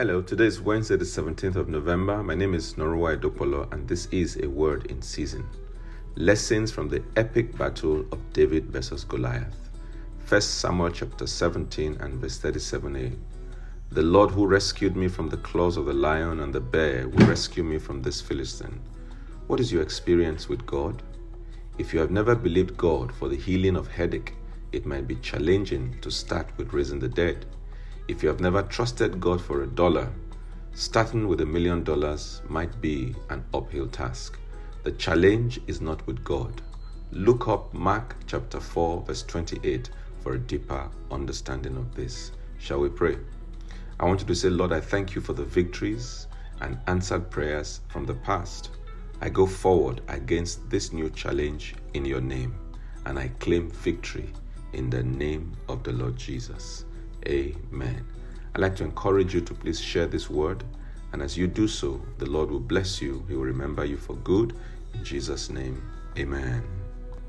Hello, today is Wednesday, the 17th of November. My name is Norua Edopolo, and this is a word in season. Lessons from the epic battle of David versus Goliath. 1 Samuel chapter 17 and verse 37a. The Lord who rescued me from the claws of the lion and the bear will rescue me from this Philistine. What is your experience with God? If you have never believed God for the healing of headache, it might be challenging to start with raising the dead. If you have never trusted God for a dollar, starting with a million dollars might be an uphill task. The challenge is not with God. Look up Mark chapter 4, verse 28 for a deeper understanding of this. Shall we pray? I want you to say, Lord, I thank you for the victories and answered prayers from the past. I go forward against this new challenge in your name, and I claim victory in the name of the Lord Jesus. Amen. I'd like to encourage you to please share this word. And as you do so, the Lord will bless you. He will remember you for good. In Jesus' name, amen.